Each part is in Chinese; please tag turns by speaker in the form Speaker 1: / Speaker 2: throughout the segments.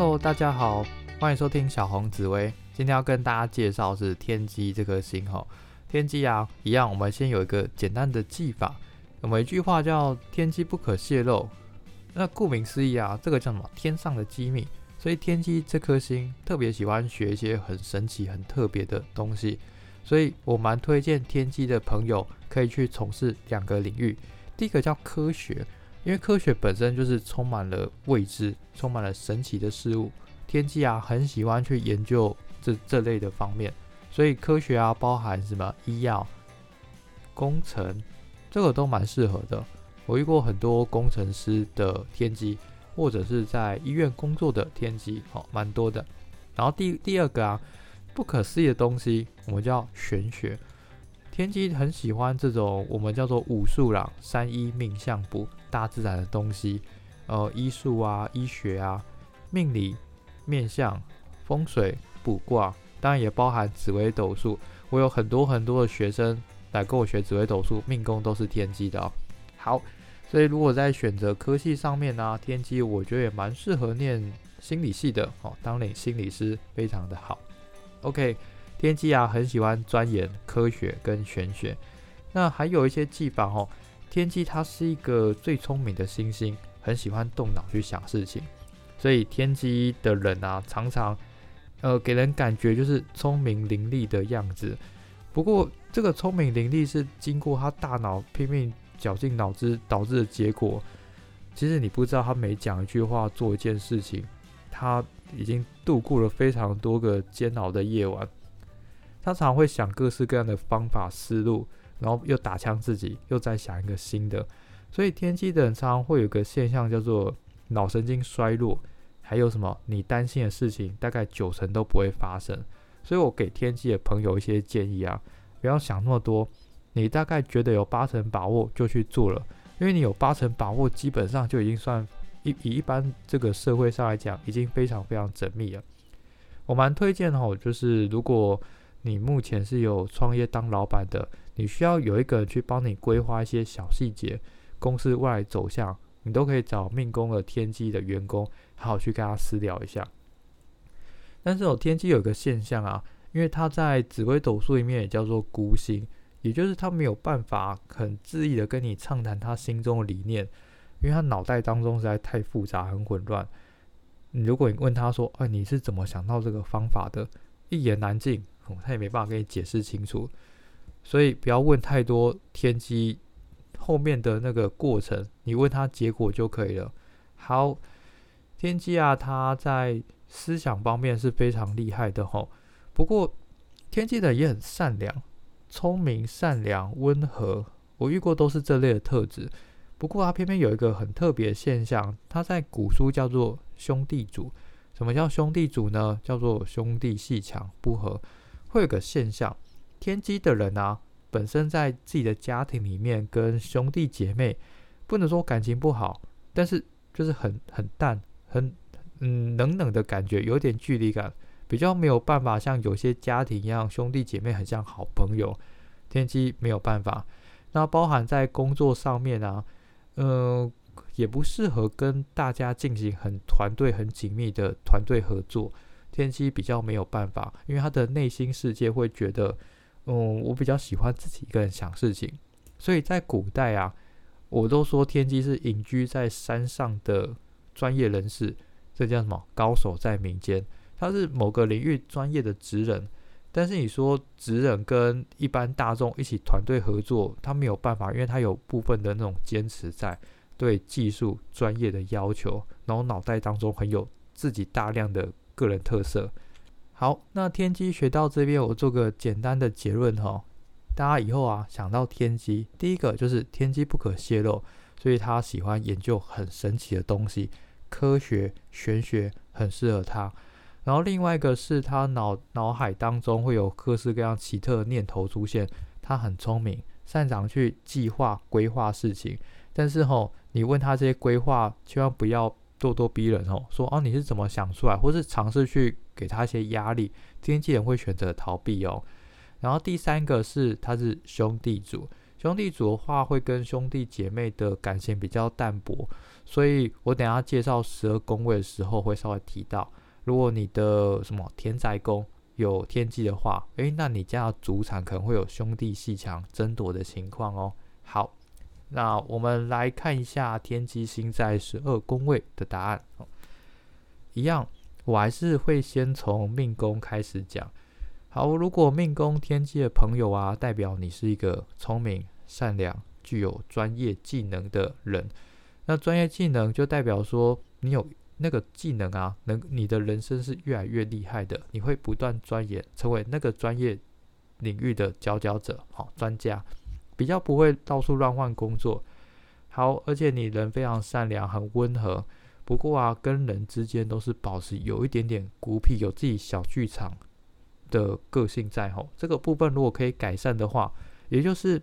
Speaker 1: Hello，大家好，欢迎收听小红紫薇。今天要跟大家介绍是天机这颗星哈。天机啊，一样，我们先有一个简单的记法。我们一句话叫“天机不可泄露”。那顾名思义啊，这个叫什么？天上的机密。所以天机这颗星特别喜欢学一些很神奇、很特别的东西。所以我蛮推荐天机的朋友可以去从事两个领域。第一个叫科学。因为科学本身就是充满了未知、充满了神奇的事物，天机啊很喜欢去研究这这类的方面，所以科学啊包含什么医药、工程，这个都蛮适合的。我遇过很多工程师的天机，或者是在医院工作的天机，好蛮多的。然后第第二个啊，不可思议的东西，我们叫玄学。天机很喜欢这种我们叫做武术啦、三一命相卜、大自然的东西，呃，医术啊、医学啊、命理、面相、风水、卜卦，当然也包含紫微斗数。我有很多很多的学生来跟我学紫微斗数，命宫都是天机的哦。好，所以如果在选择科系上面呢，天机我觉得也蛮适合念心理系的哦，当领心理师非常的好。OK。天机啊，很喜欢钻研科学跟玄学。那还有一些技法哦。天机它是一个最聪明的星星，很喜欢动脑去想事情。所以天机的人啊，常常呃给人感觉就是聪明伶俐的样子。不过这个聪明伶俐是经过他大脑拼命绞尽脑汁导致的结果。其实你不知道，他每讲一句话做一件事情，他已经度过了非常多个煎熬的夜晚。他常会想各式各样的方法思路，然后又打枪自己，又再想一个新的。所以天机的人常常会有个现象叫做脑神经衰弱，还有什么你担心的事情，大概九成都不会发生。所以我给天机的朋友一些建议啊，不要想那么多，你大概觉得有八成把握就去做了，因为你有八成把握，基本上就已经算一以一般这个社会上来讲，已经非常非常缜密了。我蛮推荐哦，就是如果你目前是有创业当老板的，你需要有一个人去帮你规划一些小细节，公司未来走向，你都可以找命宫的天机的员工，好好去跟他私聊一下。但是，有天机有一个现象啊，因为他在紫微斗数里面也叫做孤星，也就是他没有办法很恣意的跟你畅谈他心中的理念，因为他脑袋当中实在太复杂、很混乱。如果你问他说：“哎，你是怎么想到这个方法的？”一言难尽。他也没办法跟你解释清楚，所以不要问太多天机后面的那个过程，你问他结果就可以了。好，天机啊，他在思想方面是非常厉害的吼。不过天机的也很善良、聪明、善良、温和，我遇过都是这类的特质。不过他偏偏有一个很特别的现象，他在古书叫做兄弟主。什么叫兄弟主呢？叫做兄弟戏强不和。会有个现象，天机的人啊，本身在自己的家庭里面跟兄弟姐妹，不能说感情不好，但是就是很很淡，很嗯冷冷的感觉，有点距离感，比较没有办法像有些家庭一样，兄弟姐妹很像好朋友。天机没有办法，那包含在工作上面啊，嗯，也不适合跟大家进行很团队、很紧密的团队合作。天机比较没有办法，因为他的内心世界会觉得，嗯，我比较喜欢自己一个人想事情。所以在古代啊，我都说天机是隐居在山上的专业人士，这叫什么？高手在民间。他是某个领域专业的职人，但是你说职人跟一般大众一起团队合作，他没有办法，因为他有部分的那种坚持在对技术专业的要求，然后脑袋当中很有自己大量的。个人特色，好，那天机学到这边，我做个简单的结论哈。大家以后啊想到天机，第一个就是天机不可泄露，所以他喜欢研究很神奇的东西，科学玄学很适合他。然后另外一个是他脑脑海当中会有各式各样奇特的念头出现，他很聪明，擅长去计划规划事情。但是吼，你问他这些规划，千万不要。咄咄逼人哦，说哦你是怎么想出来，或是尝试去给他一些压力，天机人会选择逃避哦。然后第三个是他是兄弟组，兄弟组的话会跟兄弟姐妹的感情比较淡薄，所以我等下介绍十二宫位的时候会稍微提到，如果你的什么田宅宫有天机的话，诶，那你家的主产可能会有兄弟戏强争夺的情况哦。好，那我们来看一下天机星在十二宫位的答案。一样，我还是会先从命宫开始讲。好，如果命宫天机的朋友啊，代表你是一个聪明、善良、具有专业技能的人。那专业技能就代表说，你有那个技能啊，能你的人生是越来越厉害的。你会不断钻研，成为那个专业领域的佼佼者，好专家，比较不会到处乱换工作。好，而且你人非常善良，很温和。不过啊，跟人之间都是保持有一点点孤僻，有自己小剧场。的个性在吼，这个部分如果可以改善的话，也就是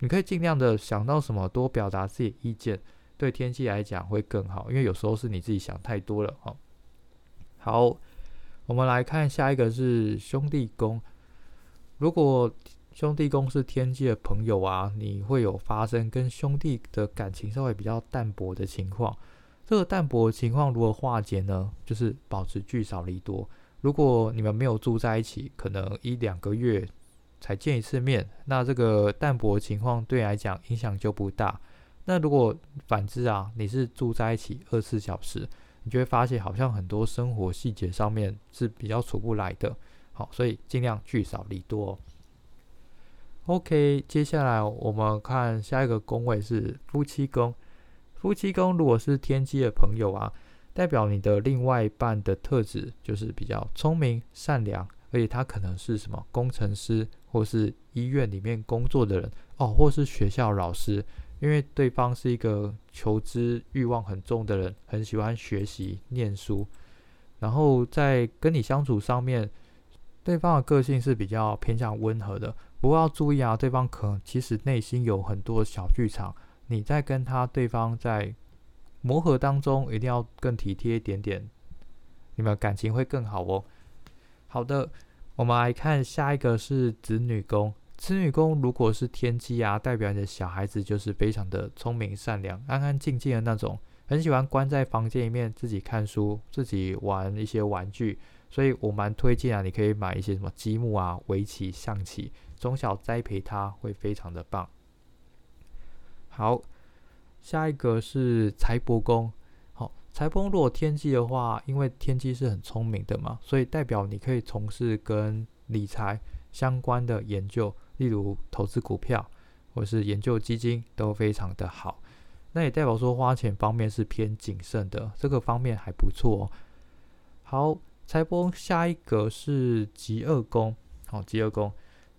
Speaker 1: 你可以尽量的想到什么多表达自己意见，对天气来讲会更好，因为有时候是你自己想太多了哈。好，我们来看下一个是兄弟宫，如果兄弟宫是天机的朋友啊，你会有发生跟兄弟的感情稍微比较淡薄的情况，这个淡薄情况如何化解呢？就是保持聚少离多。如果你们没有住在一起，可能一两个月才见一次面，那这个淡薄情况对你来讲影响就不大。那如果反之啊，你是住在一起二十四小时，你就会发现好像很多生活细节上面是比较处不来的。好，所以尽量聚少离多。OK，接下来我们看下一个宫位是夫妻宫。夫妻宫如果是天机的朋友啊。代表你的另外一半的特质就是比较聪明、善良，而且他可能是什么工程师，或是医院里面工作的人哦，或是学校老师，因为对方是一个求知欲望很重的人，很喜欢学习、念书，然后在跟你相处上面，对方的个性是比较偏向温和的。不过要注意啊，对方可能其实内心有很多小剧场，你在跟他对方在。磨合当中一定要更体贴一点点，你们感情会更好哦。好的，我们来看下一个是子女宫。子女宫如果是天机啊，代表你的小孩子就是非常的聪明、善良、安安静静的那种，很喜欢关在房间里面自己看书、自己玩一些玩具。所以我蛮推荐啊，你可以买一些什么积木啊、围棋、象棋，从小栽培他会非常的棒。好。下一个是财帛宫，好，财帛如果天机的话，因为天机是很聪明的嘛，所以代表你可以从事跟理财相关的研究，例如投资股票或是研究基金都非常的好。那也代表说花钱方面是偏谨慎的，这个方面还不错。哦好，财帛下一个是极恶宫，好，极恶宫。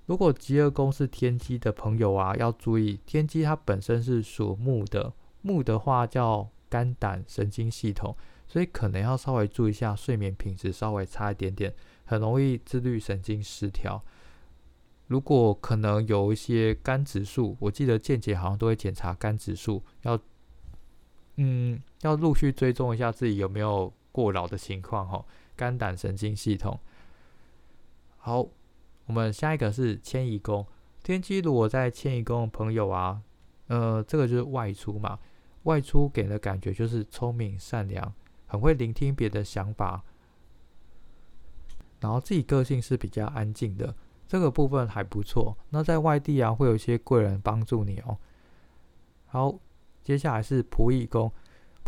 Speaker 1: 如果极恶宫是天机的朋友啊，要注意，天机它本身是属木的，木的话叫肝胆神经系统，所以可能要稍微注意一下睡眠品质稍微差一点点，很容易自律神经失调。如果可能有一些肝指数，我记得健检好像都会检查肝指数，要嗯要陆续追踪一下自己有没有过劳的情况哈。肝胆神经系统好。我们下一个是迁移宫，天机如果在迁移宫的朋友啊，呃，这个就是外出嘛，外出给的感觉就是聪明善良，很会聆听别的想法，然后自己个性是比较安静的，这个部分还不错。那在外地啊，会有一些贵人帮助你哦。好，接下来是仆役宫，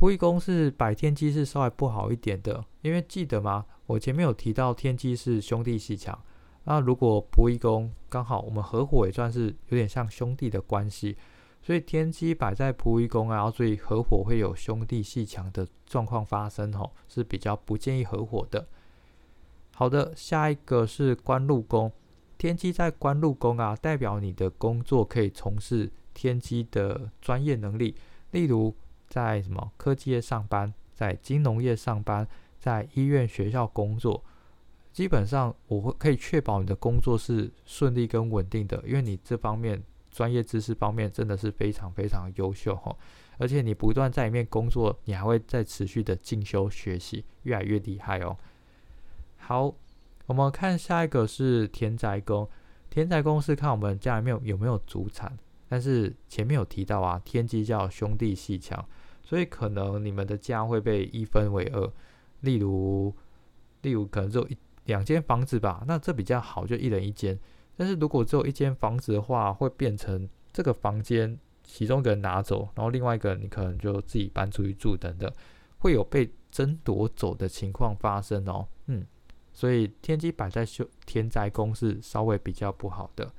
Speaker 1: 仆役宫是白天机是稍微不好一点的，因为记得吗？我前面有提到天机是兄弟戏强。那如果仆役宫刚好我们合伙也算是有点像兄弟的关系，所以天机摆在仆役宫啊，所以合伙会有兄弟戏强的状况发生吼，是比较不建议合伙的。好的，下一个是官禄宫，天机在官禄宫啊，代表你的工作可以从事天机的专业能力，例如在什么科技业上班，在金融业上班，在医院、学校工作。基本上我会可以确保你的工作是顺利跟稳定的，因为你这方面专业知识方面真的是非常非常优秀哈，而且你不断在里面工作，你还会在持续的进修学习，越来越厉害哦。好，我们看下一个是田宅宫，田宅宫是看我们家里面有没有祖产，但是前面有提到啊，天机叫兄弟戏强，所以可能你们的家会被一分为二。例如，例如可能只有一两间房子吧，那这比较好，就一人一间。但是如果只有一间房子的话，会变成这个房间其中一个人拿走，然后另外一个人你可能就自己搬出去住等等，会有被争夺走的情况发生哦。嗯，所以天机摆在修天灾宫是稍微比较不好的。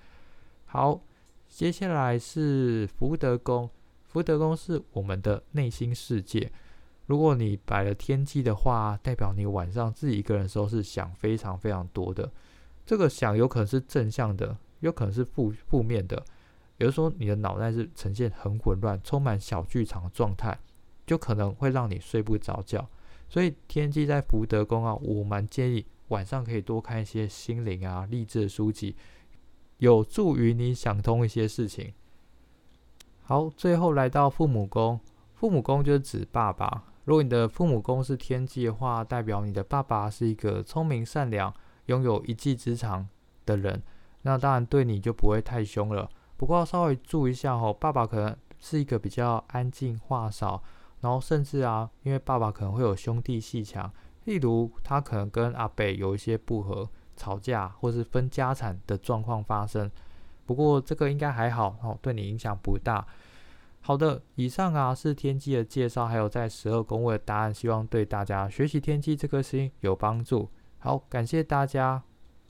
Speaker 1: 好，接下来是福德宫，福德宫是我们的内心世界。如果你摆了天机的话，代表你晚上自己一个人的时候是想非常非常多的。这个想有可能是正向的，有可能是负负面的。比如说你的脑袋是呈现很混乱、充满小剧场的状态，就可能会让你睡不着觉。所以天机在福德宫啊，我蛮建议晚上可以多看一些心灵啊、励志的书籍，有助于你想通一些事情。好，最后来到父母宫，父母宫就是指爸爸。如果你的父母宫是天机的话，代表你的爸爸是一个聪明善良、拥有一技之长的人，那当然对你就不会太凶了。不过要稍微注意一下哦，爸爸可能是一个比较安静、话少，然后甚至啊，因为爸爸可能会有兄弟戏强，例如他可能跟阿北有一些不和、吵架，或是分家产的状况发生。不过这个应该还好哦，对你影响不大。好的，以上啊是天机的介绍，还有在十二宫位的答案，希望对大家学习天机这颗星有帮助。好，感谢大家。